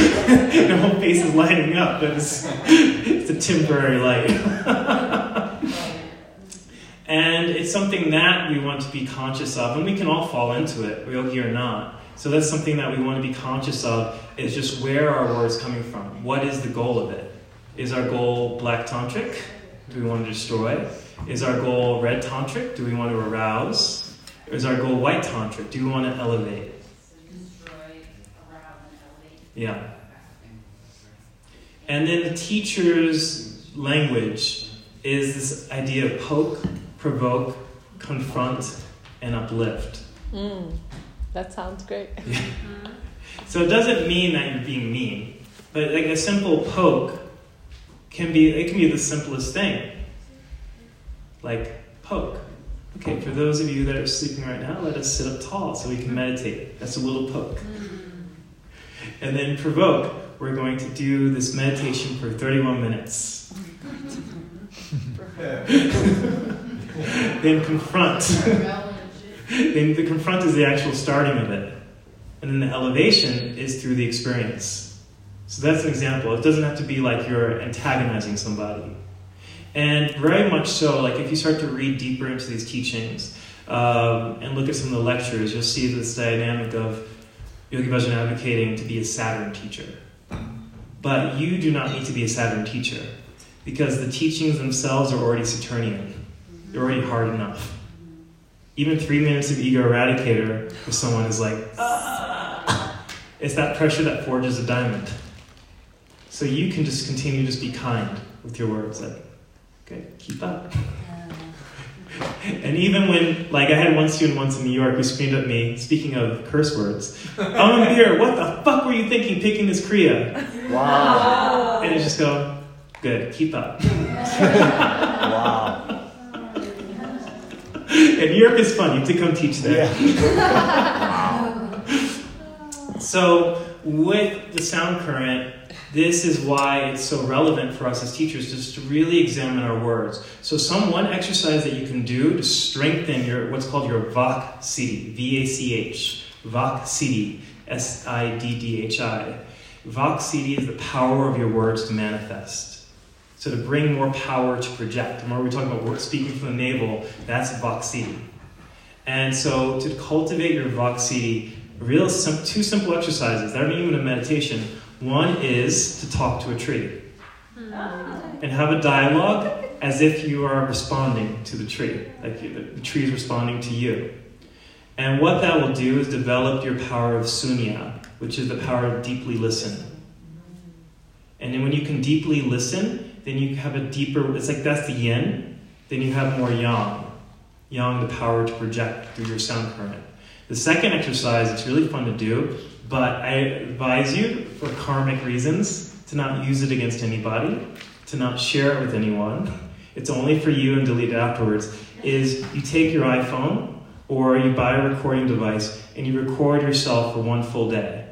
the whole face is lighting up, but it's, it's a temporary light. and it's something that we want to be conscious of, and we can all fall into it, yogi or not. So that's something that we want to be conscious of is just where our words coming from? What is the goal of it? Is our goal black tantric? Do we want to destroy? Is our goal red tantric? Do we want to arouse? Is our goal white tantric? Do we want to elevate? Yeah. And then the teacher's language is this idea of poke, provoke, confront, and uplift. Mm. That sounds great. Yeah. So it doesn't mean that you're being mean, but like a simple poke can be it can be the simplest thing. Like poke. Okay, for those of you that are sleeping right now, let us sit up tall so we can meditate. That's a little poke. And then provoke, we're going to do this meditation for 31 minutes. then confront. then the confront is the actual starting of it. And then the elevation is through the experience. So that's an example. It doesn't have to be like you're antagonizing somebody. And very much so, like if you start to read deeper into these teachings um, and look at some of the lectures, you'll see this dynamic of Yogi Bhajan advocating to be a Saturn teacher. But you do not need to be a Saturn teacher because the teachings themselves are already Saturnian. They're already hard enough. Even three minutes of ego eradicator for someone is like, ah! It's that pressure that forges a diamond. So you can just continue to just be kind with your words. Like, okay, keep up. And even when, like, I had one student once in New York who screamed at me, speaking of curse words, oh, I'm here, what the fuck were you thinking picking this Kriya? Wow. And I just go, good, keep up. wow. And New York is fun, you have to come teach there. Yeah. wow. So, with the sound current, this is why it's so relevant for us as teachers just to really examine our words. So, some one exercise that you can do to strengthen your what's called your Vak Siddhi, V A C H, Vak Siddhi, S I D D H I. Vak Siddhi is the power of your words to manifest. So, to bring more power to project. Remember, we talking about speaking from the navel, that's Vak Siddhi. And so, to cultivate your Vak Siddhi, real sim- two simple exercises that aren't even a meditation. One is to talk to a tree hmm. and have a dialogue as if you are responding to the tree, like the tree is responding to you. And what that will do is develop your power of sunya, which is the power of deeply listen. And then when you can deeply listen, then you have a deeper, it's like that's the yin, then you have more yang. Yang, the power to project through your sound current. The second exercise, it's really fun to do, but I advise you, for karmic reasons, to not use it against anybody, to not share it with anyone. It's only for you and delete it afterwards. Is you take your iPhone or you buy a recording device and you record yourself for one full day.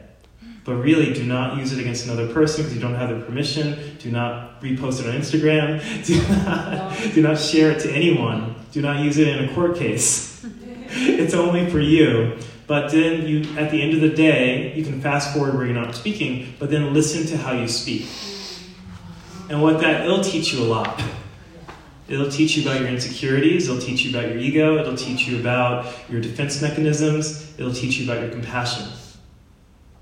But really, do not use it against another person because you don't have their permission. Do not repost it on Instagram. Do not, do not share it to anyone. Do not use it in a court case. it's only for you. But then you, at the end of the day, you can fast forward where you're not speaking, but then listen to how you speak. And what that, it'll teach you a lot. It'll teach you about your insecurities, it'll teach you about your ego, it'll teach you about your defense mechanisms, it'll teach you about your compassion.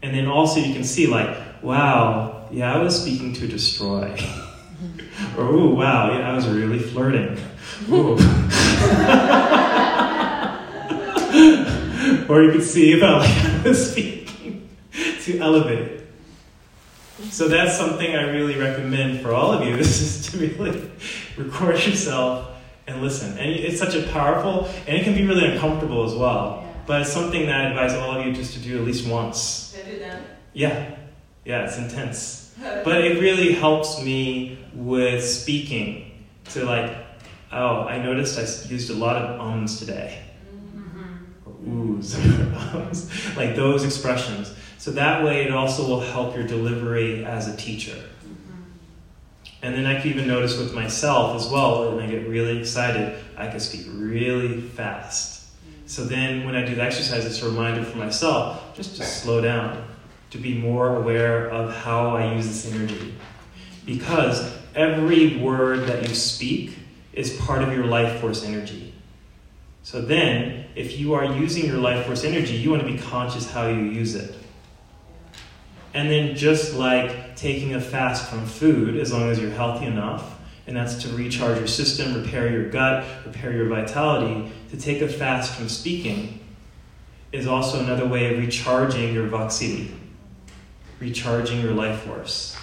And then also you can see, like, wow, yeah, I was speaking to destroy. or, ooh, wow, yeah, I was really flirting. Or you could see about like I was speaking to elevate. So that's something I really recommend for all of you is to really record yourself and listen. And it's such a powerful, and it can be really uncomfortable as well. Yeah. But it's something that I advise all of you just to do at least once. Yeah, yeah, it's intense. But it really helps me with speaking to like, oh, I noticed I used a lot of ums today. Oohs, ums, like those expressions. So that way it also will help your delivery as a teacher. Mm-hmm. And then I can even notice with myself as well, when I get really excited, I can speak really fast. Mm-hmm. So then when I do the exercise, it's a reminder for myself just to slow down, to be more aware of how I use this energy. Because every word that you speak is part of your life force energy. So then, if you are using your life force energy, you want to be conscious how you use it. And then, just like taking a fast from food, as long as you're healthy enough, and that's to recharge your system, repair your gut, repair your vitality, to take a fast from speaking is also another way of recharging your Vak Siddhi, recharging your life force.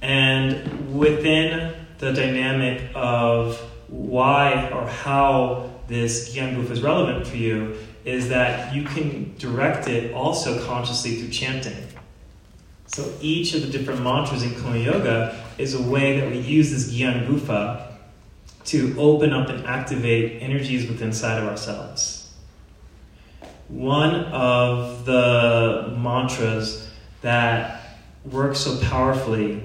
And within the dynamic of why or how this Gyan is relevant for you is that you can direct it also consciously through chanting. So each of the different mantras in Kumo Yoga is a way that we use this Gyan to open up and activate energies within inside of ourselves. One of the mantras that works so powerfully,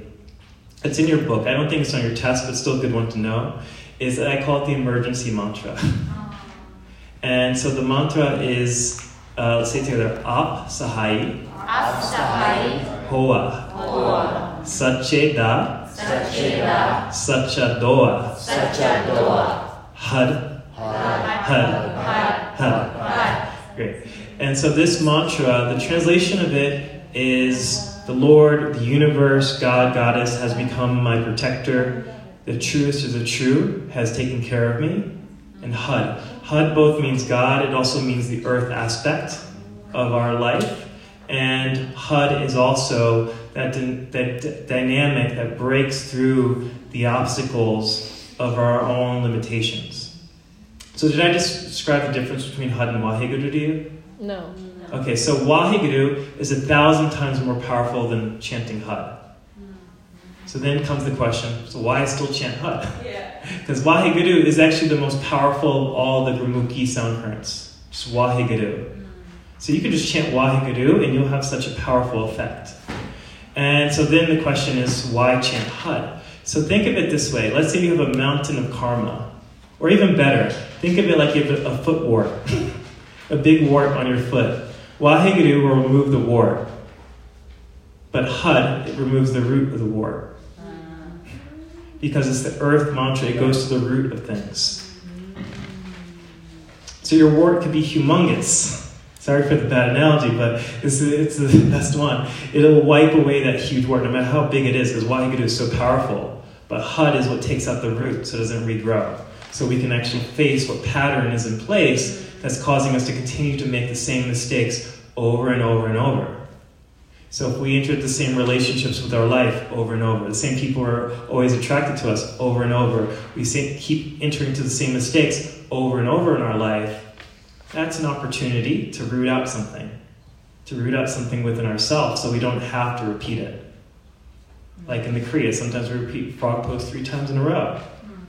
it's in your book, I don't think it's on your test, but still a good one to know, is that I call it the emergency mantra. and so the mantra is, uh, let's say together, Ap Sahai. Ap Sahai. Hoa. Hoa. Sacheda. Sacheda. Sachadoa. Sachadoa. Hud. Hud. Hud. Great. And so this mantra, the translation of it is the Lord, the universe, God, Goddess has become my protector. The truest of the true, has taken care of me. And Hud. Hud both means God, it also means the earth aspect of our life. And HUD is also that, that d- dynamic that breaks through the obstacles of our own limitations. So, did I just describe the difference between HUD and Waheguru to you? No. Okay, so Waheguru is a thousand times more powerful than chanting HUD. So then comes the question so, why still chant HUD? Because Waheguru is actually the most powerful of all the Gurmukhi sound currents. Just Waheguru. Mm. So you can just chant Waheguru and you'll have such a powerful effect. And so then the question is, why chant Hud? So think of it this way. Let's say you have a mountain of karma. Or even better, think of it like you have a foot wart, a big wart on your foot. Waheguru will remove the wart. But Hud, it removes the root of the wart. Because it's the earth mantra, it goes to the root of things. So your wart could be humongous. Sorry for the bad analogy, but it's, it's the best one. It'll wipe away that huge wart, no matter how big it is, because Waheguru is so powerful. But Hud is what takes out the root so it doesn't regrow. So we can actually face what pattern is in place that's causing us to continue to make the same mistakes over and over and over. So if we enter the same relationships with our life over and over, the same people are always attracted to us over and over, we keep entering into the same mistakes over and over in our life, that's an opportunity to root out something, to root out something within ourselves so we don't have to repeat it. Like in the Kriya, sometimes we repeat frog pose three times in a row. Mm-hmm.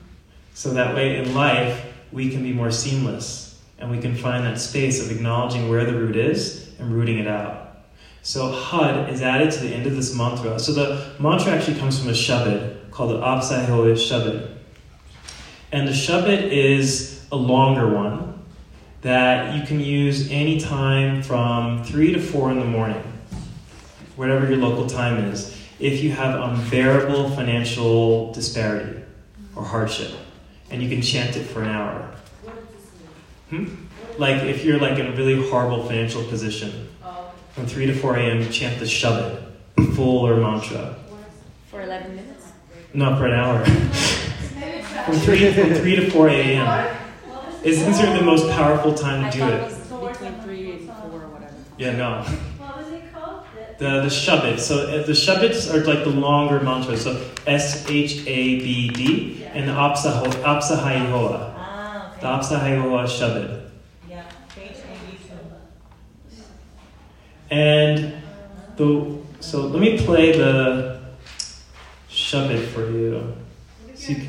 So that way in life, we can be more seamless and we can find that space of acknowledging where the root is and rooting it out. So Hud is added to the end of this mantra. So the mantra actually comes from a shabad called the Apsahoya Shabad. And the shabad is a longer one that you can use anytime from 3 to 4 in the morning, whatever your local time is, if you have unbearable financial disparity or hardship. And you can chant it for an hour. Hmm? Like if you're like in a really horrible financial position, from 3 to 4 a.m., chant the Shabad, full or mantra. For 11 minutes? No, for an hour. from, 3, from 3 to 4 a.m. It's considered the most powerful time to do it. Between three and four, or whatever. Yeah, no. What was it called? The, the Shabad. So uh, the Shabads are like the longer mantras. So S H A B D and the Apsaho, Apsahayihoa. Ah, The Apsahayihoa Shabad. And the so let me play the Shabad for you. So you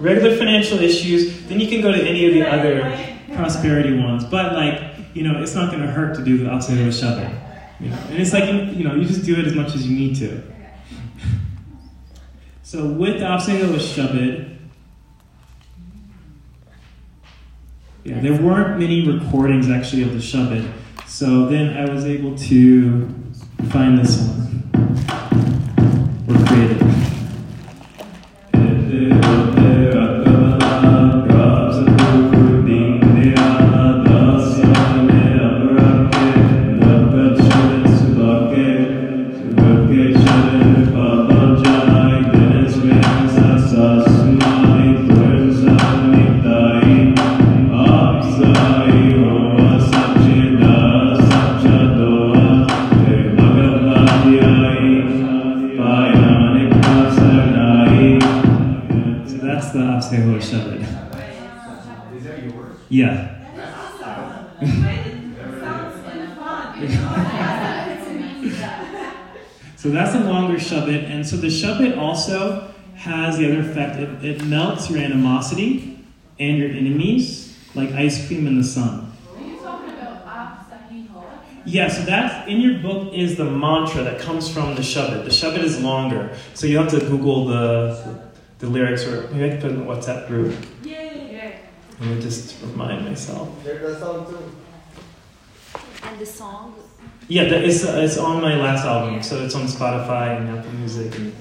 regular financial issues, then you can go to any of the other prosperity ones. But like, you know, it's not going to hurt to do the Apsahiva Shabad. You know? And it's like, you know, you just do it as much as you need to. So with the Apsahiva Shabad, Yeah, there weren't many recordings actually of the Shabad. So then I was able to find this one. Or create it your animosity and your enemies like ice cream in the sun. Yeah, so that's in your book is the mantra that comes from the Shabad. The Shabad is longer, so you have to Google the the lyrics, or maybe I can put in the WhatsApp group. Yeah, yeah. Let me just remind myself. And the song? Yeah, that is, uh, it's on my last album, so it's on Spotify and Apple Music and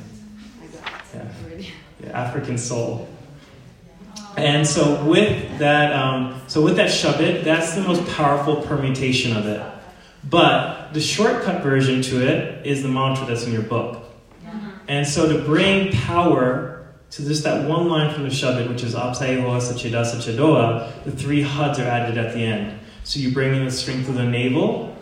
I got it. Yeah. Yeah, African Soul. And so with that, um, so with that Shabad, that's the most powerful permutation of it. But the shortcut version to it is the mantra that's in your book. And so to bring power to just that one line from the Shabad, which is Apsai Hoa Sachida Sachidoa, the three huds are added at the end. So you bring in the strength of the navel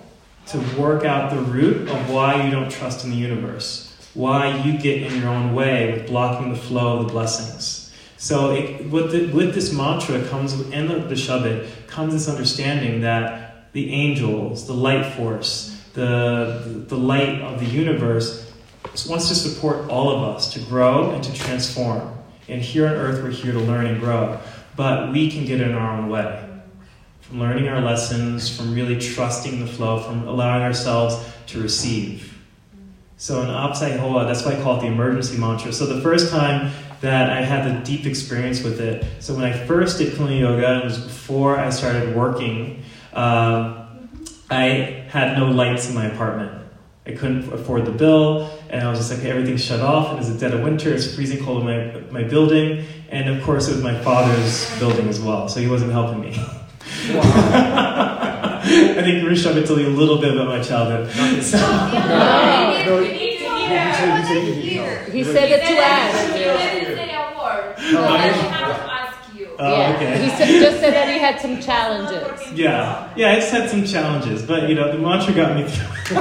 to work out the root of why you don't trust in the universe, why you get in your own way with blocking the flow of the blessings. So it, with, the, with this mantra comes, and the, the Shabad, comes this understanding that the angels, the light force, the, the light of the universe wants to support all of us to grow and to transform. And here on earth, we're here to learn and grow. But we can get in our own way. From learning our lessons, from really trusting the flow, from allowing ourselves to receive. So in Apsai Hoa, that's why I call it the emergency mantra. So the first time that I had the deep experience with it, so when I first did Kundalini Yoga, it was before I started working, um, I had no lights in my apartment. I couldn't afford the bill, and I was just like, everything's shut off, and it's a dead of winter, it's freezing cold in my, my building, and of course, it was my father's building as well, so he wasn't helping me. I think Rishabh will tell you a little bit about my childhood. So- No, We need to hear. He said it to us. didn't say a word. Oh, I have to ask you. Oh, yeah. okay. He said, just said that he had some challenges. Yeah, yeah, I just had some challenges, but you know, the mantra got me through.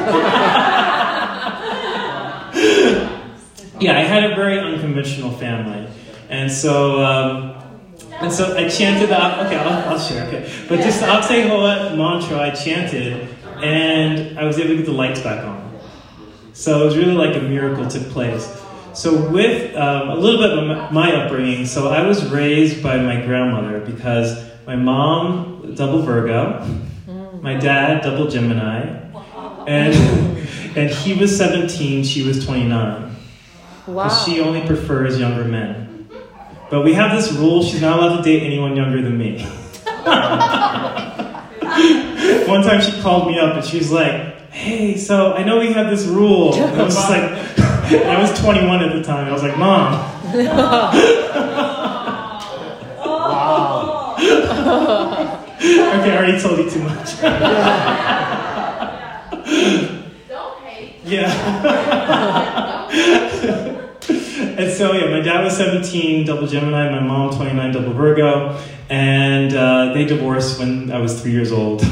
yeah, I had a very unconventional family, and so um, and so I chanted the okay, I'll, I'll share okay, but just the Apse Hoa mantra I chanted, and I was able to get the lights back on. So it was really like a miracle took place. So with um, a little bit of my, my upbringing, so I was raised by my grandmother because my mom double Virgo, my dad double Gemini, and and he was 17, she was 29. Wow. She only prefers younger men. But we have this rule: she's not allowed to date anyone younger than me. One time she called me up and she's like, "Hey, so I know we have this rule." And I was just like, I was 21 at the time. I was like, "Mom." Wow. Okay, I already told you too much. Don't hate. Yeah. and so, yeah, my dad was 17, double Gemini, my mom 29, double Virgo, and uh, they divorced when I was three years old.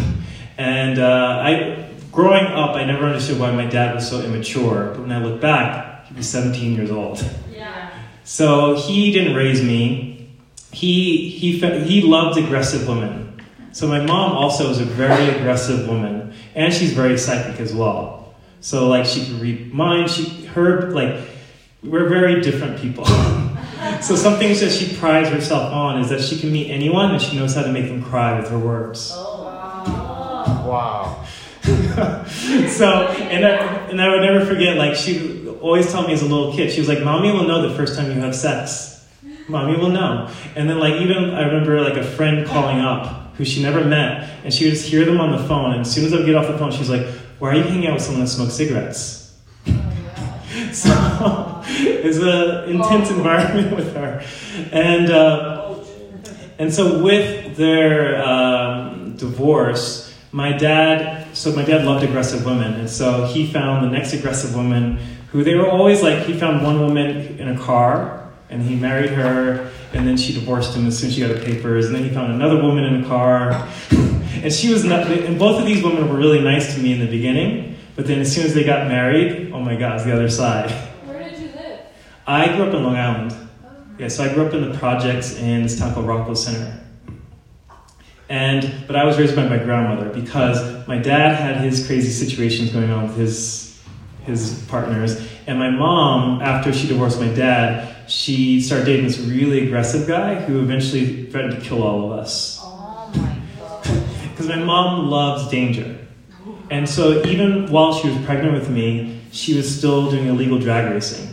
And uh, I, growing up, I never understood why my dad was so immature, but when I look back, he was 17 years old. Yeah. So he didn't raise me. He he fe- he loved aggressive women. So my mom also is a very aggressive woman, and she's very psychic as well. So like she can read minds. She her like we're very different people. so some things that she prides herself on is that she can meet anyone and she knows how to make them cry with her words. Oh, wow. Wow. so and I, and I would never forget like she always told me as a little kid she was like mommy will know the first time you have sex mommy will know and then like even i remember like a friend calling up who she never met, and she would just hear them on the phone. And as soon as I would get off the phone, she's like, "Why are you hanging out with someone that smokes cigarettes?" so it's an intense environment with her, and uh, and so with their um, divorce, my dad. So my dad loved aggressive women, and so he found the next aggressive woman who they were always like. He found one woman in a car, and he married her, and then she divorced him as soon as she got her papers, and then he found another woman in a car, and she was not. And both of these women were really nice to me in the beginning, but then as soon as they got married, oh my God, it's the other side. Where did you live? I grew up in Long Island. Oh. Yeah, so I grew up in the projects in this town called Rockville Centre. And but I was raised by my grandmother because my dad had his crazy situations going on with his his partners, and my mom, after she divorced my dad, she started dating this really aggressive guy who eventually threatened to kill all of us. Oh my god. Because my mom loves danger. And so even while she was pregnant with me, she was still doing illegal drag racing.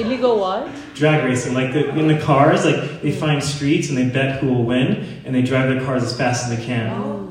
Illegal what? drag racing. Like the, in the cars, like they find streets and they bet who will win, and they drive their cars as fast as they can. Oh.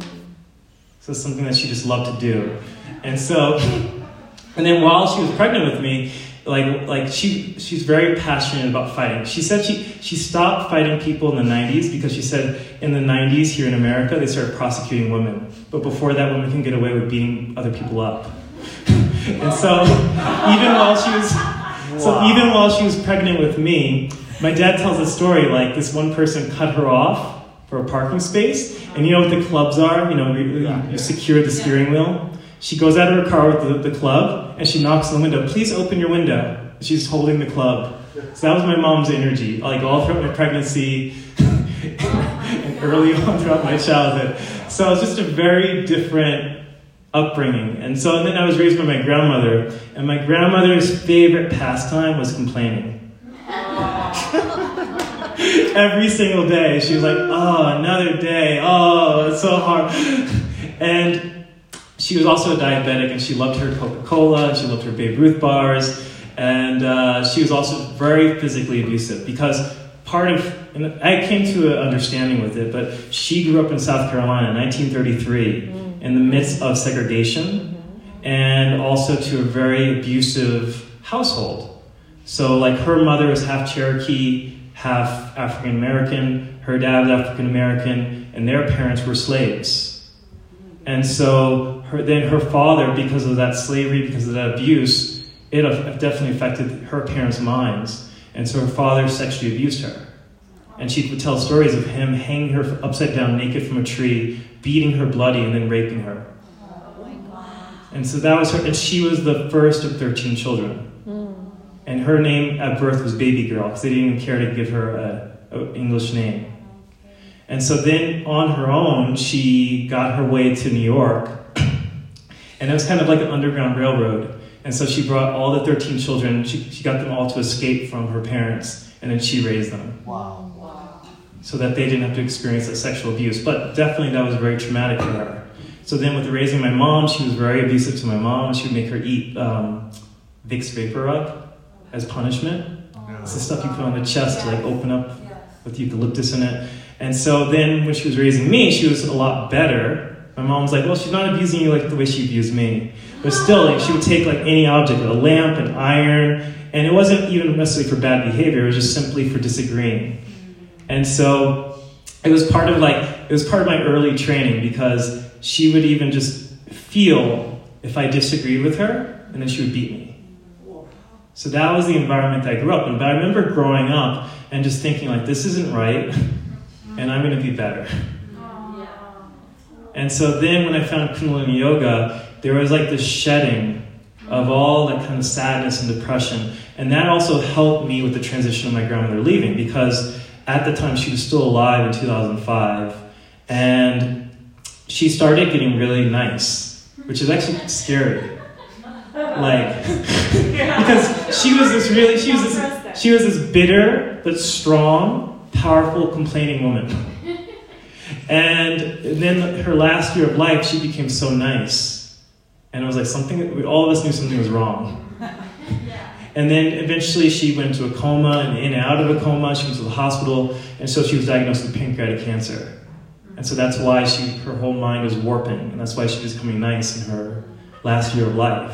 So it's something that she just loved to do. And so, and then while she was pregnant with me, like like she she's very passionate about fighting. She said she she stopped fighting people in the 90s because she said in the 90s here in America they started prosecuting women, but before that women can get away with beating other people up. and so even while she was so even while she was pregnant with me, my dad tells a story like this one person cut her off for a parking space, and you know what the clubs are? You know, you, you, you secure the steering wheel. She goes out of her car with the, the club, and she knocks on the window. Please open your window. She's holding the club. So that was my mom's energy, like all throughout my pregnancy and early on throughout my childhood. So it was just a very different upbringing. And so and then I was raised by my grandmother, and my grandmother's favorite pastime was complaining. Every single day, she was like, "Oh, another day. Oh, it's so hard." And she was also a diabetic, and she loved her Coca Cola, and she loved her Baby Ruth bars, and uh, she was also very physically abusive because part of, and I came to an understanding with it, but she grew up in South Carolina in 1933 in the midst of segregation and also to a very abusive household. So, like, her mother was half Cherokee, half African American, her dad was African American, and their parents were slaves. And so, her, then her father, because of that slavery, because of that abuse, it definitely affected her parents' minds. And so, her father sexually abused her. And she would tell stories of him hanging her upside down naked from a tree, beating her bloody, and then raping her. And so that was her, and she was the first of 13 children. Hmm. And her name at birth was Baby Girl, because they didn't even care to give her an English name. And so then on her own, she got her way to New York. And it was kind of like an underground railroad. And so she brought all the 13 children, she, she got them all to escape from her parents, and then she raised them Wow. So that they didn't have to experience that sexual abuse. But definitely that was very traumatic for her. So then with raising my mom, she was very abusive to my mom. She would make her eat um, Vicks VapoRub as punishment. It's the stuff you put on the chest to like open up with eucalyptus in it. And so then when she was raising me, she was a lot better. My mom was like, well, she's not abusing you like the way she abused me. But still, like she would take like any object, a lamp, an iron, and it wasn't even necessarily for bad behavior, it was just simply for disagreeing. And so it was part of like it was part of my early training because she would even just feel if I disagreed with her, and then she would beat me. So that was the environment that I grew up in. But I remember growing up and just thinking like, this isn't right, and I'm going to be better. And so then when I found Kundalini Yoga, there was like this shedding of all that kind of sadness and depression. And that also helped me with the transition of my grandmother leaving because at the time she was still alive in 2005. And she started getting really nice, which is actually scary. Like, because she was this really, she was this, she was this bitter but strong, powerful, complaining woman. And then her last year of life, she became so nice. And it was like something, we, all of us knew something was wrong. And then eventually she went into a coma and in and out of a coma. She went to the hospital, and so she was diagnosed with pancreatic cancer. And so that's why she, her whole mind was warping, and that's why she was becoming nice in her last year of life.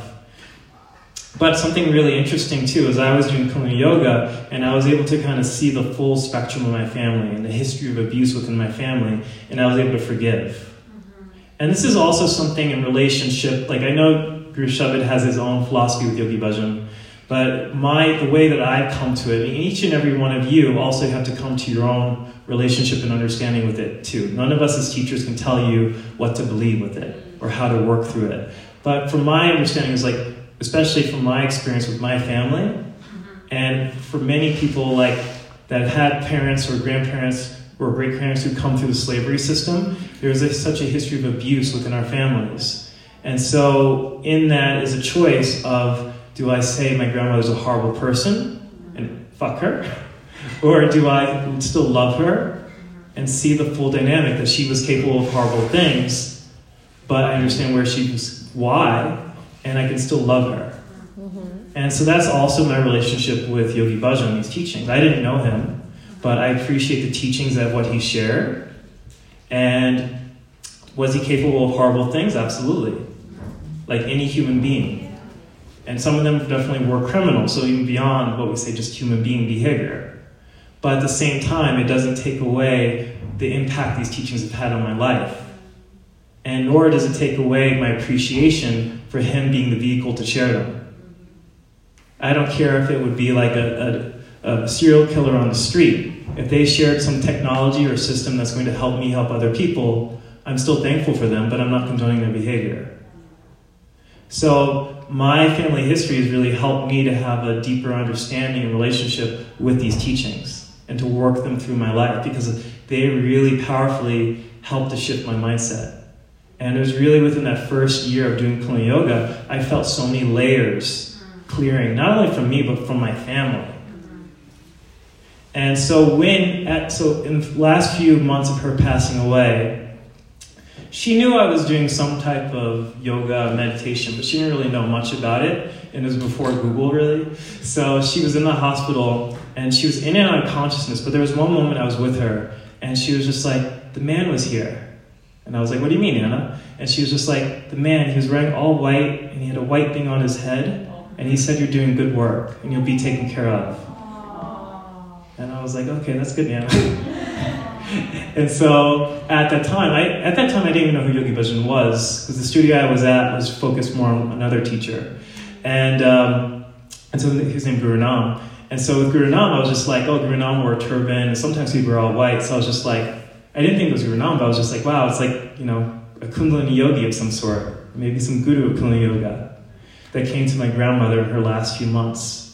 But something really interesting too is I was doing Kundalini yoga, and I was able to kind of see the full spectrum of my family and the history of abuse within my family, and I was able to forgive. Mm-hmm. And this is also something in relationship. Like I know Guru Shabad has his own philosophy with Yogi Bhajan, but my the way that I've come to it, and each and every one of you also have to come to your own relationship and understanding with it too. None of us as teachers can tell you what to believe with it or how to work through it. But from my understanding, is like especially from my experience with my family, mm-hmm. and for many people like that have had parents or grandparents or great grandparents who come through the slavery system, there's a, such a history of abuse within our families. And so, in that is a choice of do I say my grandmother's a horrible person and fuck her? Or do I still love her and see the full dynamic that she was capable of horrible things, but I understand where she was, why, and I can still love her? Mm-hmm. And so that's also my relationship with Yogi Bhajan, these teachings. I didn't know him, but I appreciate the teachings of what he shared. And was he capable of horrible things? Absolutely. Like any human being. And some of them definitely were criminals, so even beyond what we say just human being behavior. But at the same time, it doesn't take away the impact these teachings have had on my life. And nor does it take away my appreciation for him being the vehicle to share them. I don't care if it would be like a, a, a serial killer on the street. If they shared some technology or system that's going to help me help other people, I'm still thankful for them, but I'm not condoning their behavior. So, my family history has really helped me to have a deeper understanding and relationship with these teachings and to work them through my life because they really powerfully helped to shift my mindset. And it was really within that first year of doing Kundalini Yoga, I felt so many layers clearing, not only from me, but from my family. And so when, at, so in the last few months of her passing away, she knew I was doing some type of yoga meditation, but she didn't really know much about it. And it was before Google, really. So she was in the hospital and she was in and out of consciousness. But there was one moment I was with her and she was just like, The man was here. And I was like, What do you mean, Anna? And she was just like, The man, he was wearing all white and he had a white thing on his head. And he said, You're doing good work and you'll be taken care of. And I was like, Okay, that's good, Anna. and so at that time, I, at that time, I didn't even know who Yogi Bhajan was because the studio I was at was focused more on another teacher. And, um, and so his name Guru Nam. And so with Guru Nam, I was just like, oh, Guru Nam wore a turban, and sometimes people were all white. So I was just like, I didn't think it was Guru Nam, but I was just like, wow, it's like, you know, a Kundalini yogi of some sort, maybe some guru of Kundalini yoga that came to my grandmother in her last few months.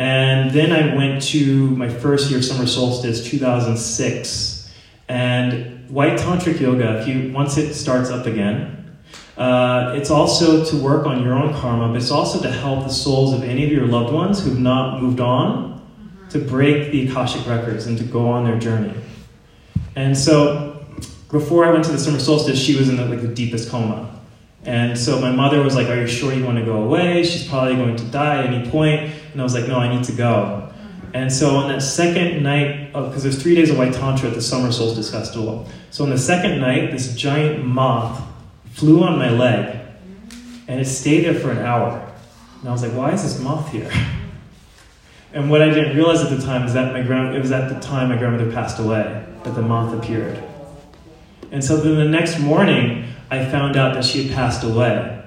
And then I went to my first year of summer solstice, 2006. And white tantric yoga, if you once it starts up again, uh, it's also to work on your own karma, but it's also to help the souls of any of your loved ones who've not moved on to break the Akashic records and to go on their journey. And so before I went to the summer solstice, she was in the, like the deepest coma. And so my mother was like, Are you sure you want to go away? She's probably going to die at any point. And I was like, No, I need to go. And so on that second night because there's three days of White Tantra at the Summer Solstice Festival. So on the second night, this giant moth flew on my leg and it stayed there for an hour. And I was like, Why is this moth here? And what I didn't realize at the time is that my grand, it was at the time my grandmother passed away that the moth appeared. And so then the next morning, I found out that she had passed away.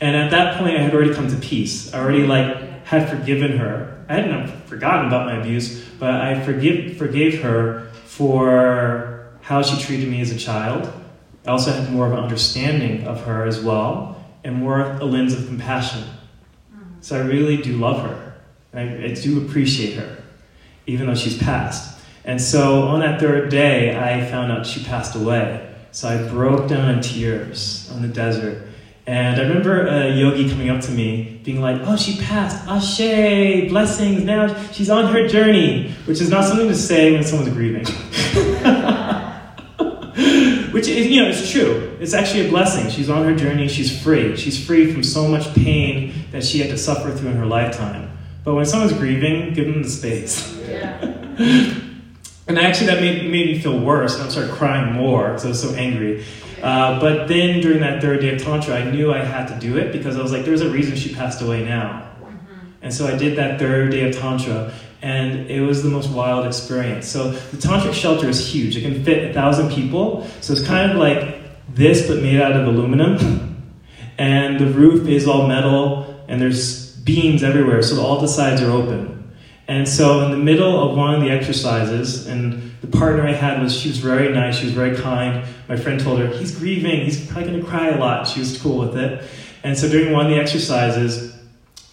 And at that point, I had already come to peace. I already like had forgiven her. I hadn't forgotten about my abuse, but I forgive, forgave her for how she treated me as a child. I also had more of an understanding of her as well, and more a lens of compassion. So I really do love her. I, I do appreciate her, even though she's passed. And so on that third day, I found out she passed away. So I broke down in tears on the desert. And I remember a yogi coming up to me, being like, Oh, she passed. Ashe, blessings. Now she's on her journey, which is not something to say when someone's grieving. which which is, you know, it's true. It's actually a blessing. She's on her journey. She's free. She's free from so much pain that she had to suffer through in her lifetime. But when someone's grieving, give them the space. and actually, that made, made me feel worse. And I started crying more because I was so angry. Uh, but then during that third day of Tantra, I knew I had to do it because I was like, there's a reason she passed away now. And so I did that third day of Tantra, and it was the most wild experience. So the Tantric shelter is huge, it can fit a thousand people. So it's kind of like this, but made out of aluminum. And the roof is all metal, and there's beams everywhere, so all the sides are open. And so in the middle of one of the exercises, and the partner I had was, she was very nice, she was very kind. My friend told her, he's grieving, he's probably gonna cry a lot. She was cool with it. And so during one of the exercises,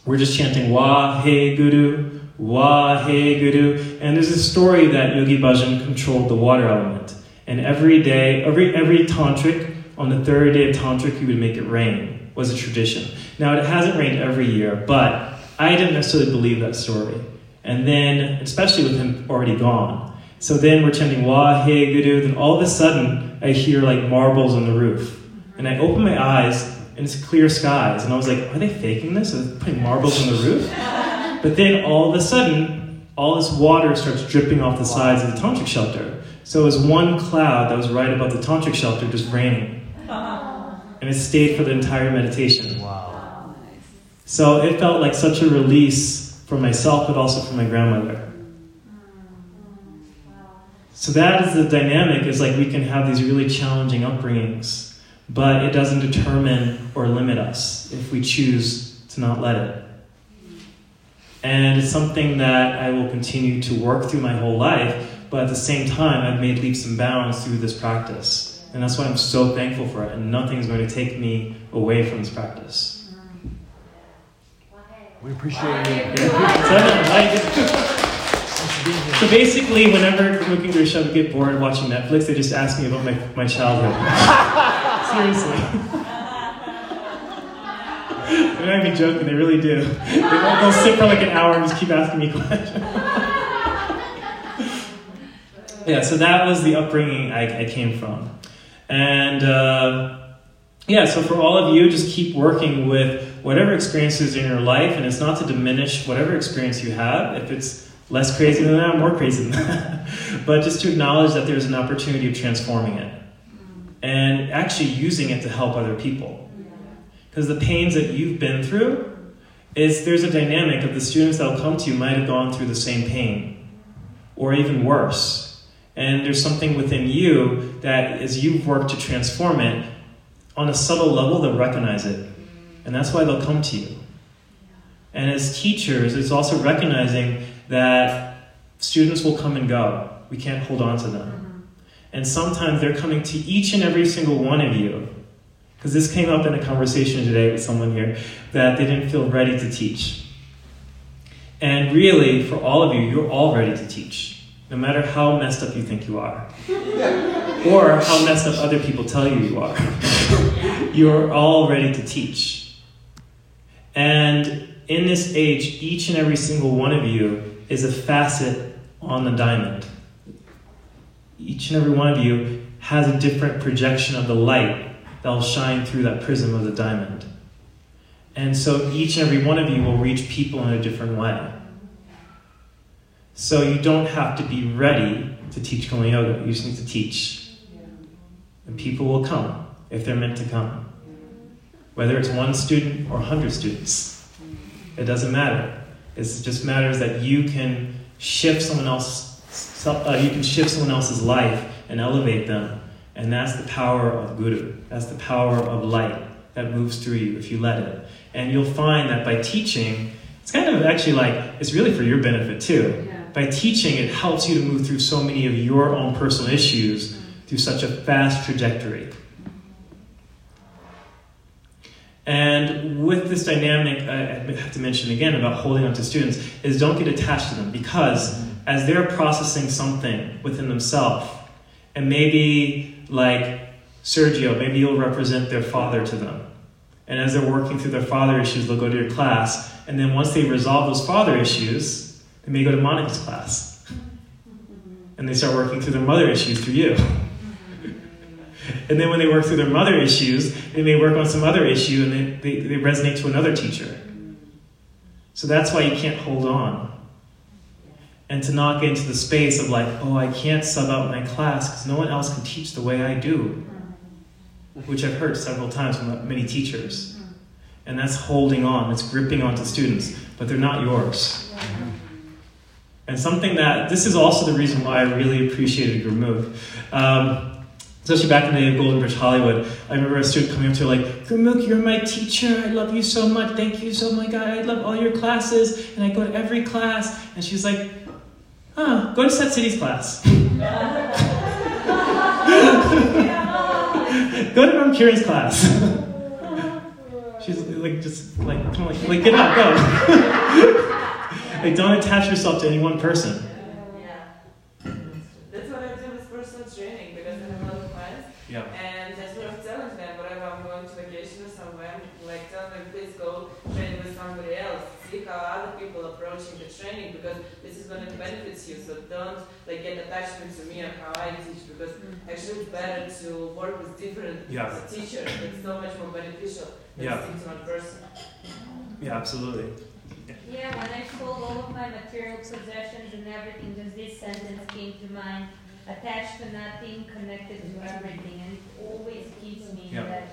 we're just chanting Wa He Guru, Wa He Guru. And there's a story that Yogi Bhajan controlled the water element. And every day, every, every tantric, on the third day of tantric, he would make it rain, was a tradition. Now, it hasn't rained every year, but I didn't necessarily believe that story. And then, especially with him already gone. So then we're chanting Wa He Guru, then all of a sudden, I hear like marbles on the roof. And I open my eyes, and it's clear skies. And I was like, are they faking this? Are they putting marbles on the roof? But then all of a sudden, all this water starts dripping off the sides of the tantric shelter. So it was one cloud that was right above the tantric shelter just raining. And it stayed for the entire meditation. Wow. So it felt like such a release for myself, but also for my grandmother. So that is the dynamic, is like we can have these really challenging upbringings, but it doesn't determine or limit us if we choose to not let it. And it's something that I will continue to work through my whole life, but at the same time, I've made leaps and bounds through this practice. And that's why I'm so thankful for it, and nothing is going to take me away from this practice. We appreciate you. So, basically, whenever Mookie or Shub get bored watching Netflix, they just ask me about my, my childhood. Seriously. They're not even joking, they really do. They- They'll sit for like an hour and just keep asking me questions. yeah, so that was the upbringing I, I came from. And uh, yeah, so for all of you, just keep working with whatever experiences in your life, and it's not to diminish whatever experience you have. If it's less crazy than that, more crazy than that. but just to acknowledge that there's an opportunity of transforming it and actually using it to help other people. Because the pains that you've been through is there's a dynamic of the students that will come to you might have gone through the same pain or even worse. And there's something within you that as you've worked to transform it, on a subtle level, they'll recognize it. And that's why they'll come to you. And as teachers, it's also recognizing that students will come and go. We can't hold on to them. Mm-hmm. And sometimes they're coming to each and every single one of you. Because this came up in a conversation today with someone here that they didn't feel ready to teach. And really, for all of you, you're all ready to teach, no matter how messed up you think you are, or how messed up other people tell you you are. you're all ready to teach. And in this age, each and every single one of you is a facet on the diamond. Each and every one of you has a different projection of the light that will shine through that prism of the diamond. And so each and every one of you will reach people in a different way. So you don't have to be ready to teach Kama Yoga. You just need to teach. And people will come if they're meant to come. Whether it's one student or 100 students, it doesn't matter. It just matters that you can shift someone else, uh, you can shift someone else's life and elevate them. And that's the power of Guru. That's the power of light that moves through you if you let it. And you'll find that by teaching, it's kind of actually like, it's really for your benefit too. Yeah. By teaching, it helps you to move through so many of your own personal issues through such a fast trajectory. And with this dynamic, I have to mention again about holding on to students, is don't get attached to them because as they're processing something within themselves, and maybe like Sergio, maybe you'll represent their father to them. And as they're working through their father issues, they'll go to your class. And then once they resolve those father issues, they may go to Monica's class. And they start working through their mother issues through you. And then when they work through their mother issues, they may work on some other issue and they, they, they resonate to another teacher. So that's why you can't hold on. And to not get into the space of like, oh, I can't sub out my class because no one else can teach the way I do, which I've heard several times from many teachers. And that's holding on, it's gripping onto students, but they're not yours. And something that, this is also the reason why I really appreciated your move. Um, especially back in the day Golden Bridge Hollywood, I remember a student coming up to her like, Gurmukh, you're my teacher. I love you so much. Thank you so much. I love all your classes. And I go to every class. And she's like, huh, go to Set City's class. go to Ram Kieran's class. she's like, just like, come on, like, like get out, go. like, don't attach yourself to any one person. Yeah. That's what I do with personal training because I have a lot of clients. Yeah. And that's what I'm telling them whenever I'm going to vacation or somewhere. Like, tell them, please go train with somebody else. See how other people approaching the training because this is going to benefit you. So don't like get attachment to me and how I teach because actually it's better to work with different Yeah. teachers. It's so much more beneficial than Yeah. stick to one person. Yeah, absolutely. Yeah, when I sold all of my material possessions and everything, just this sentence came to mind. Attached to nothing, connected to everything, and it always keeps me Yeah. in that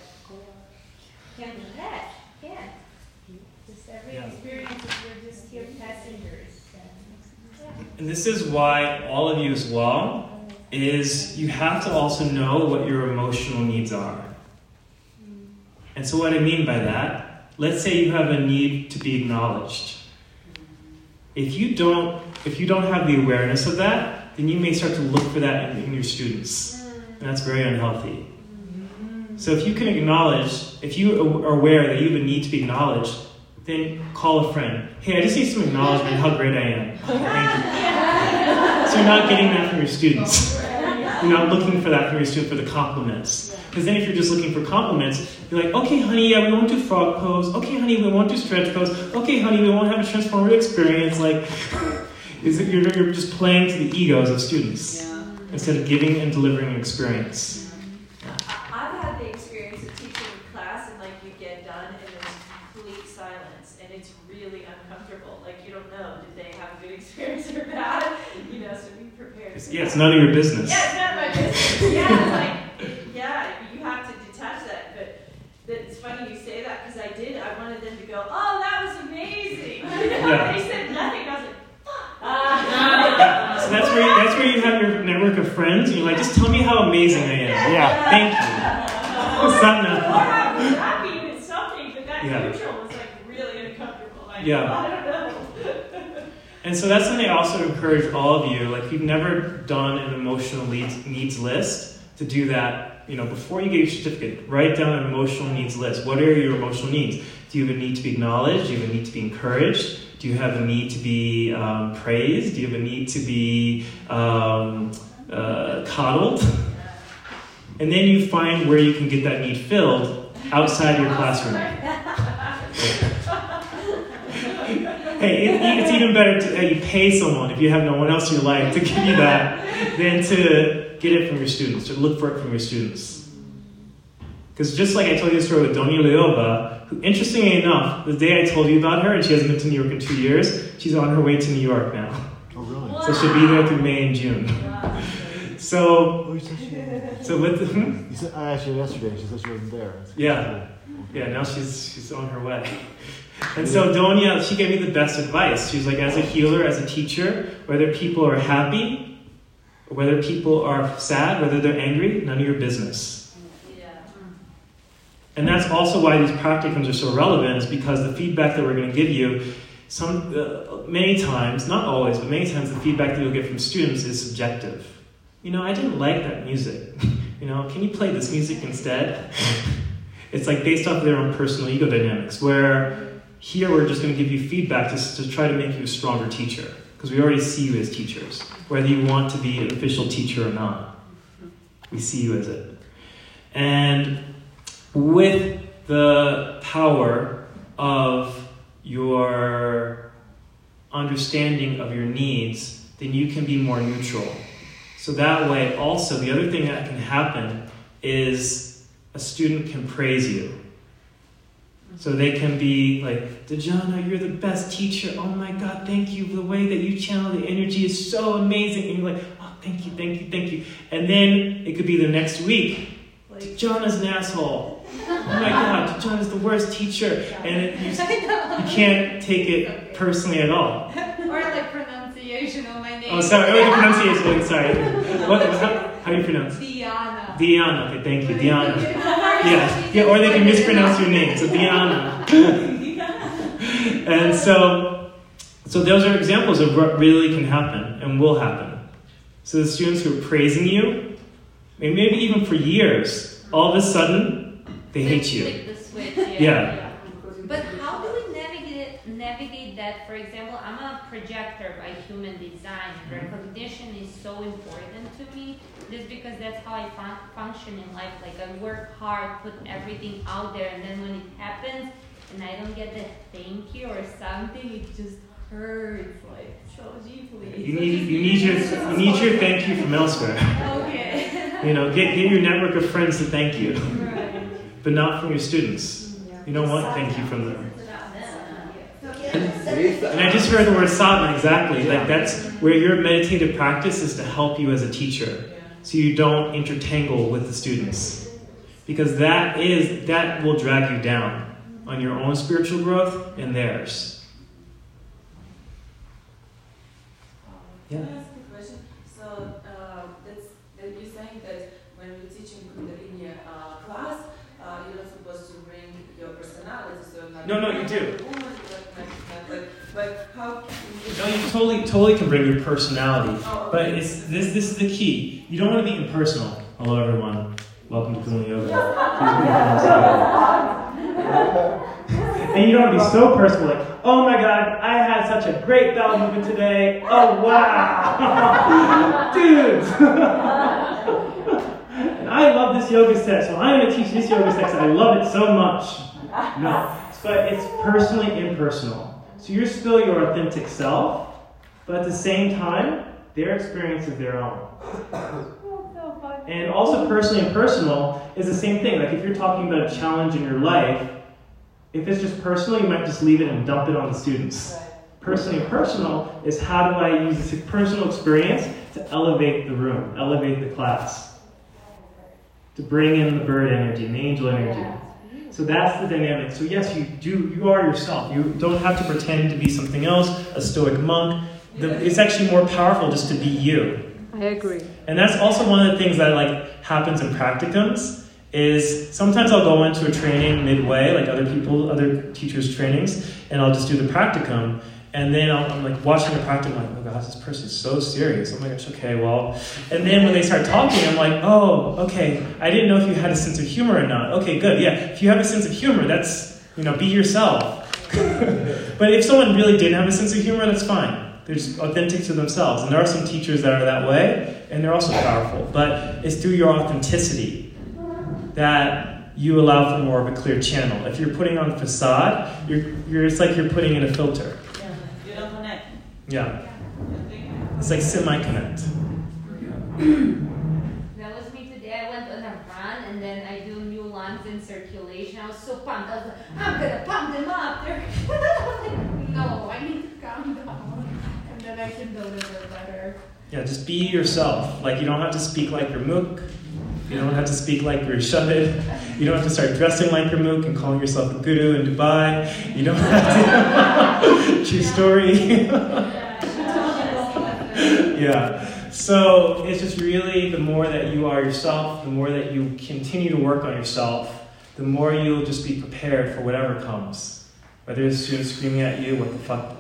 can't attach, can't. Just every Yeah. experience is we're just here passengers. and, yeah. And this is why all of you as well is you have to also know what your emotional needs are. And so what I mean by that, let's say you have a need to be acknowledged. If you don't if you don't have the awareness of that, then you may start to look for that in, in your students. And that's very unhealthy. So if you can acknowledge, if you are aware that you have a need to be acknowledged, then call a friend. Hey, I just need some acknowledgement how great I am. Thank you. You're not getting that from your students. You're not looking for that from your student for the compliments. Because then if you're just looking for compliments, you're like, okay, honey, yeah, we won't do frog pose. Okay, honey, we won't do stretch pose. Okay, honey, we won't have a transformative experience. Like, is it, you're, you're just playing to the egos of students Yeah. instead of giving and delivering an experience. I- I've had the experience of teaching a class and like you get done and there's complete silence and it's really uncomfortable. Like you don't know, did they have a good experience or bad? You know, so be prepared. It's, for yeah, it's none of your business. Yeah, it's not my business. Yeah, it's like, yeah, you have to detach that. But it's funny you say that because I did. I wanted them to go, oh, that was amazing. Yeah. they said nothing. I was like, Ah. So that's where you, that's where you have your network of friends. And you're like, just tell me how amazing I am. Yeah. Thank you. It's not or enough. I was happy with something, but that Yeah. neutral was like really uncomfortable. Like, Yeah. And so that's something I also encourage all of you. Like, if you've never done an emotional needs, needs list, to do that, you know, before you get your certificate, write down an emotional needs list. What are your emotional needs? Do you have a need to be acknowledged? Do you have a need to be encouraged? Do you have a need to be um, praised? Do you have a need to be um, uh, coddled? And then you find where you can get that need filled outside your classroom. Hey, it, it's even better to uh, you pay someone if you have no one else in your life to give you that than to get it from your students, to look for it from your students. Because just like I told you the story with Donia Leova, who, interestingly enough, the day I told you about her, and she hasn't been to New York in two years, she's on her way to New York now. Oh, really? So she'll be there through May and June. So, Oh, you said so with the, hmm? you said, I asked her yesterday. She said she wasn't there. Yeah. Yeah, now she's she's on her way. And so Donia, she gave me the best advice. She's like, as a healer, as a teacher, whether people are happy, or whether people are sad, whether they're angry, none of your business. Yeah. And that's also why these practicums are so relevant, is because the feedback that we're going to give you, some uh, many times, not always, but many times, the feedback that you'll get from students is subjective. You know, I didn't like that music. You know, can you play this music instead? It's like based off of their own personal ego dynamics, where here we're just going to give you feedback to, to try to make you a stronger teacher, because we already see you as teachers, whether you want to be an official teacher or not. We see you as it. And with the power of your understanding of your needs, then you can be more neutral. So that way, also, the other thing that can happen is a student can praise you. So they can be like, Dejana, you're the best teacher. Oh my God, thank you. The way that you channel the energy is so amazing. And you're like, oh, thank you, thank you, thank you. And then it could be the next week. Dejana's an asshole. Oh my God, Dejana's the worst teacher. And it, you, you can't take it personally at all. Or like pronunciation of my oh, name. Oh, sorry. Oh, the pronunciation. Sorry. What, how, how do you pronounce? Diana. Diana. Okay, thank you. Diana. Yeah. yeah. Or they can mispronounce your name. So Diana. and so, so those are examples of what really can happen and will happen. So the students who are praising you, maybe even for years, all of a sudden they hate you. Flip the switch, yeah. Yeah. But how do we navigate that? For example, I'm a projector by human design. Mm-hmm. Recognition is so important to me, just because that's how I fun- function in life. Like I work hard, put everything out there, and then when it happens, and I don't get that thank you or something, it just hurts like so deeply. You need, you need your, you need your thank you from elsewhere. Okay. You know, get, get your network of friends to thank you, right. but not from your students. Mm, you don't want thank you from them. And I just heard the word sadhana exactly. Like that's where your meditative practice is to help you as a teacher, so you don't intertangle with the students, because that is that will drag you down on your own spiritual growth and theirs. Yeah. Can I ask a question? So uh, that's that you're saying that when you're teaching Kundalini uh, class, uh, you're not supposed to bring your personality. So No, no, you do. Woman, like, like, like, but, but how can you? No, you totally, totally can bring your personality, but it's this. This is the key. You don't want to be impersonal. Hello, everyone. Welcome to Kundalini Yoga. and you don't want to be so personal, like, oh my god, I had such a great bowel movement today. Oh wow, dude. and I love this yoga set, so I'm gonna teach this yoga set. I love it so much. No, but it's personally impersonal. So you're still your authentic self, but at the same time, their experience is their own. And also, personally and personal is the same thing. Like if you're talking about a challenge in your life, if it's just personal, you might just leave it and dump it on the students. Personally and personal is how do I use this personal experience to elevate the room, elevate the class, to bring in the bird energy and the angel energy. So that's the dynamic. So yes, you do. You are yourself. You don't have to pretend to be something else, a stoic monk. The, it's actually more powerful just to be you. I agree. And that's also one of the things that like happens in practicums is sometimes I'll go into a training midway, like other people, other teachers' trainings, and I'll just do the practicum. And then I'll, I'm like watching the practice, I'm like, oh gosh, this person's so serious. Oh my gosh, okay, well. And then when they start talking, I'm like, oh, okay, I didn't know if you had a sense of humor or not. Okay, good, yeah. If you have a sense of humor, that's, you know, be yourself. but if someone really didn't have a sense of humor, that's fine. They're just authentic to themselves. And there are some teachers that are that way, and they're also powerful. But it's through your authenticity that you allow for more of a clear channel. If you're putting on a facade, you're, you're, it's like you're putting in a filter. You don't connect. Yeah. It's like semi connect. That was me today. I went on a run and then I do new lungs in circulation. I was so pumped. I was like, I'm gonna pump them up. They're like, no, I need to calm down. And then I can deliver better. Yeah, just be yourself. Like, you don't have to speak like Gurmukh. You don't have to speak like your Shabad. You don't have to start dressing like Gurmukh and calling yourself a guru in Dubai. You don't have to. True story. yeah. So it's just really the more that you are yourself, the more that you continue to work on yourself, the more you'll just be prepared for whatever comes. Whether it's students screaming at you, what the fuck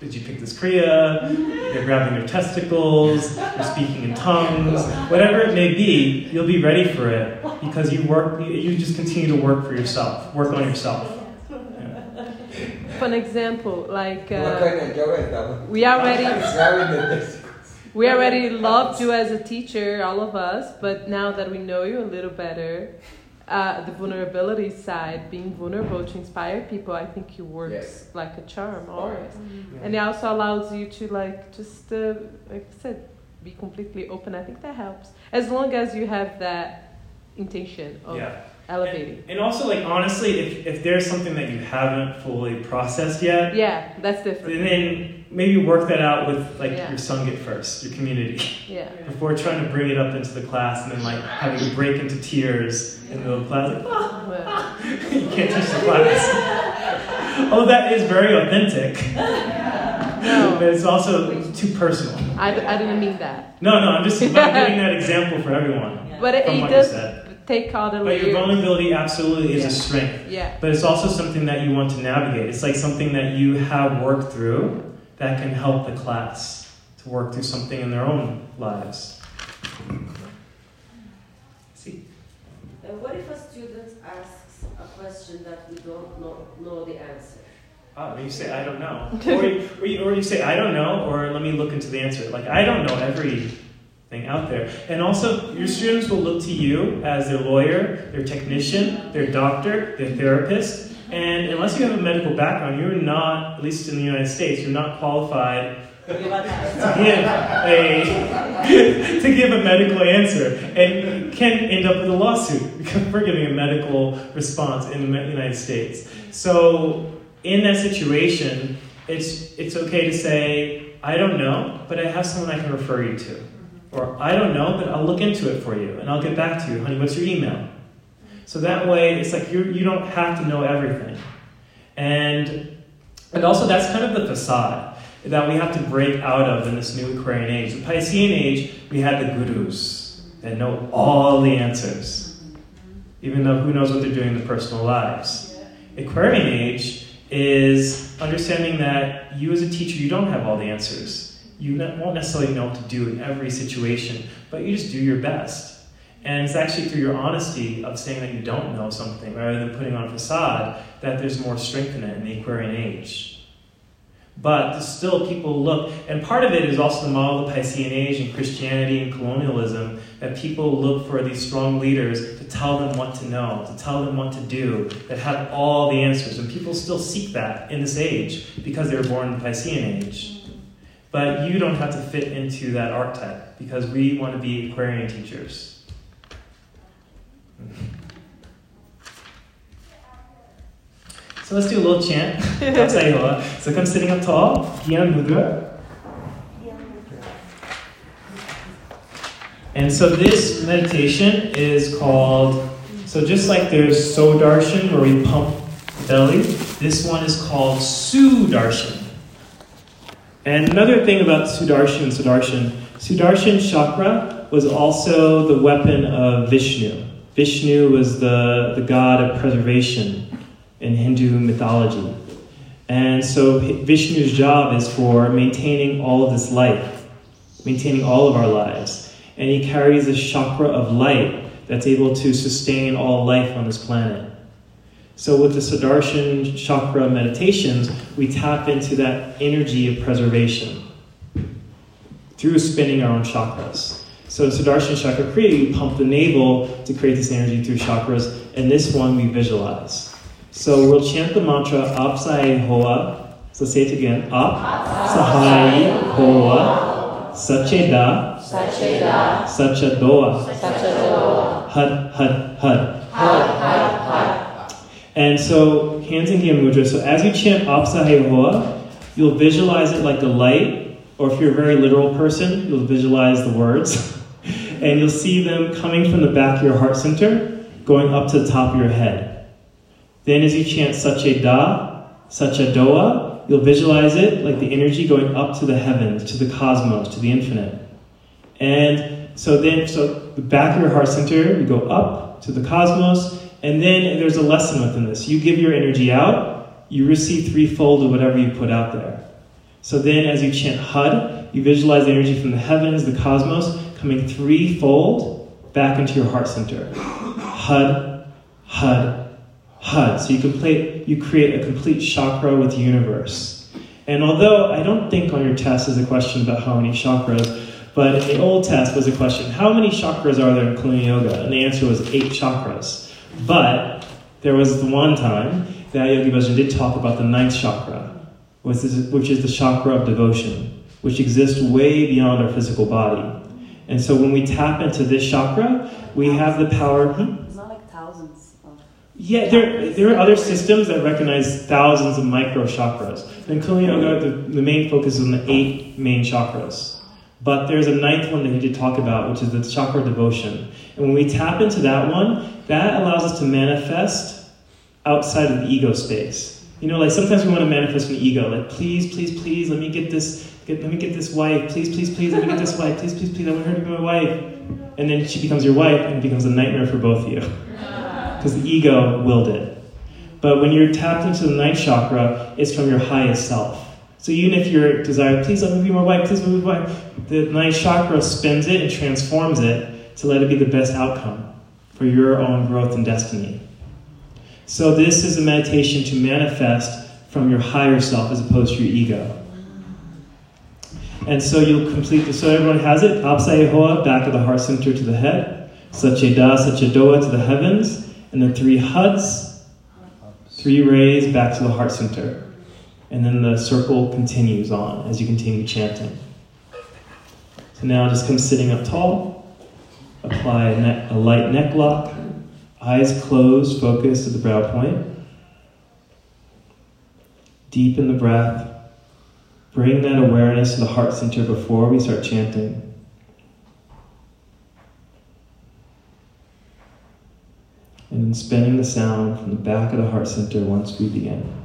did you pick this Kriya? They're grabbing their testicles, they're speaking in tongues, whatever it may be, you'll be ready for it because you work. You you just continue to work for yourself, work on yourself. Yeah. Fun example, like uh, kind of yoga is that one? we already Grabbing the testicles. we already loved you as a teacher, all of us. But now that we know you a little better, uh, the vulnerability side, being vulnerable to inspire people, I think you works Yes. like a charm always. And it also allows you to like just uh, like I said, be completely open. I think that helps as long as you have that intention of Yeah. Elevating. And also, like, honestly, if, if there's something that you haven't fully processed yet, Yeah, that's different. then maybe work that out with, like, Yeah. your Sangha first, your community, Yeah. before trying to bring it up into the class and then, like, having to break into tears in the class. Like, "Ah, Well, you can't teach the class. oh, that is very authentic. No. But it's also too personal. I, I didn't mean that. No, no, I'm just giving that example for everyone. But it, it does. Take all the But your vulnerability absolutely is Yeah. a strength. Yeah. But it's also something that you want to navigate. It's like something that you have worked through that can help the class to work through something in their own lives. See? And what if a student asks a question that we don't know, know the answer? Oh, you say, I don't know. or, you, or, you, or you say, I don't know, or let me look into the answer. Like, I don't know everything out there. And also, your students will look to you as their lawyer, their technician, their doctor, their therapist. And unless you have a medical background, you're not, at least in the United States, you're not qualified to give a to give a medical answer, and you can end up with a lawsuit for giving a medical response in the United States. So in that situation, it's it's okay to say I don't know, but I have someone I can refer you to, or I don't know, but I'll look into it for you and I'll get back to you, honey. What's your email? So that way, it's like you you don't have to know everything, and and also that's kind of the facade that we have to break out of in this new Aquarian age. The Piscean age, we had the gurus that know all the answers, even though who knows what they're doing in their personal lives. Aquarian age is understanding that you as a teacher, you don't have all the answers. You won't necessarily know what to do in every situation, but you just do your best. And it's actually through your honesty of saying that you don't know something rather than putting on a facade that there's more strength in it in the Aquarian age. But still, people look, and part of it is also the model of the Piscean age and Christianity and colonialism, that people look for these strong leaders to tell them what to know, to tell them what to do, that have all the answers. And people still seek that in this age because they were born in the Piscean age. But you don't have to fit into that archetype because we want to be Aquarian teachers. Mm-hmm. So let's do a little chant. So come sitting up tall. Gyan Mudra. And so this meditation is called, so just like there's Sudarshan where we pump the belly, this one is called Sudarshan. And another thing about Sudarshan, Sudarshan, Sudarshan chakra was also the weapon of Vishnu. Vishnu was the, the god of preservation in Hindu mythology. And so Vishnu's job is for maintaining all of this life, maintaining all of our lives. And he carries a chakra of light that's able to sustain all life on this planet. So with the Sudarshan chakra meditations, we tap into that energy of preservation through spinning our own chakras. So Sudarshan chakra kriya, we pump the navel to create this energy through chakras, and this one we visualize. So we'll chant the mantra Ap Sahai Hoa. So say it again. Ap Sahai Hoa Sacheda Sacheda. Sachadoa Sachadoa. Hud Hud Hud. Hud, hud, hud. And so hands in Gyan Mudra. So as you chant Ap Sahai Hoa, you'll visualize it like the light, or if you're a very literal person, you'll visualize the words. and you'll see them coming from the back of your heart center, going up to the top of your head. Then as you chant Sacheda, Sachadoa, you'll visualize it like the energy going up to the heavens, to the cosmos, to the infinite. And so then, so the back of your heart center, you go up to the cosmos, and then there's a lesson within this. You give your energy out, you receive threefold of whatever you put out there. So then, as you chant Hud, you visualize the energy from the heavens, the cosmos, coming threefold back into your heart center. Hud, Hud, Hud. So you complete, you create a complete chakra with the universe. And although I don't think on your test is a question about how many chakras, but in the old test was a question, how many chakras are there in Kundalini Yoga? And the answer was eight chakras. But there was the one time that Yogi Bhajan did talk about the ninth chakra, which is, which is the chakra of devotion, which exists way beyond our physical body. And so when we tap into this chakra, we have the power. Hmm? It's not like thousands of. Yeah, there, there are other systems that recognize thousands of micro chakras. In Kundalini Yoga, the, the main focus is on the eight main chakras. But there's a ninth one that he did talk about, which is the chakra devotion. And when we tap into that one, that allows us to manifest outside of the ego space. You know, like sometimes we want to manifest an ego, like please, please, please, let me get this, get, let me get this wife, please, please, please, let me get this wife, please, please, please, I want her to be my wife. And then she becomes your wife, and it becomes a nightmare for both of you, because the ego willed it. But when you're tapped into the ninth chakra, it's from your highest self. So even if you're desired, please let me be my wife, please let me be my wife, the ninth chakra spins it and transforms it to let it be the best outcome for your own growth and destiny. So this is a meditation to manifest from your higher self as opposed to your ego. And so you'll complete this. So everyone has it. Ap Sahai Hoa, back of the heart center to the head. Sacheda, Sachedoa to the heavens. And then three huds, three rays back to the heart center. And then the circle continues on as you continue chanting. So now just come sitting up tall. Apply a, neck, a light neck lock. Eyes closed, focus to the brow point. Deepen the breath. Bring that awareness to the heart center before we start chanting. And then spinning the sound from the back of the heart center once we begin.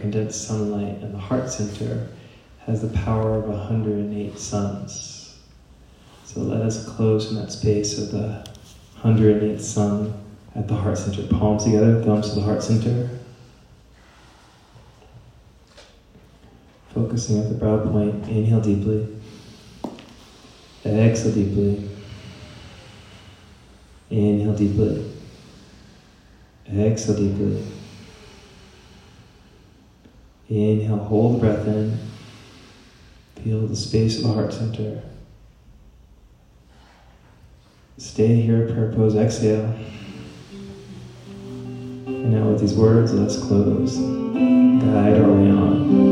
Condensed sunlight, and the heart center has the power of 108 suns. So let us close in that space of the 108 sun at the heart center. Palms together, thumbs to the heart center. Focusing at the brow point. Inhale deeply. Exhale deeply. Inhale deeply. Exhale deeply. Inhale, hold the breath in. Feel the space of the heart center. Stay here, prayer pose, exhale. And now with these words, let's close. Guide way on.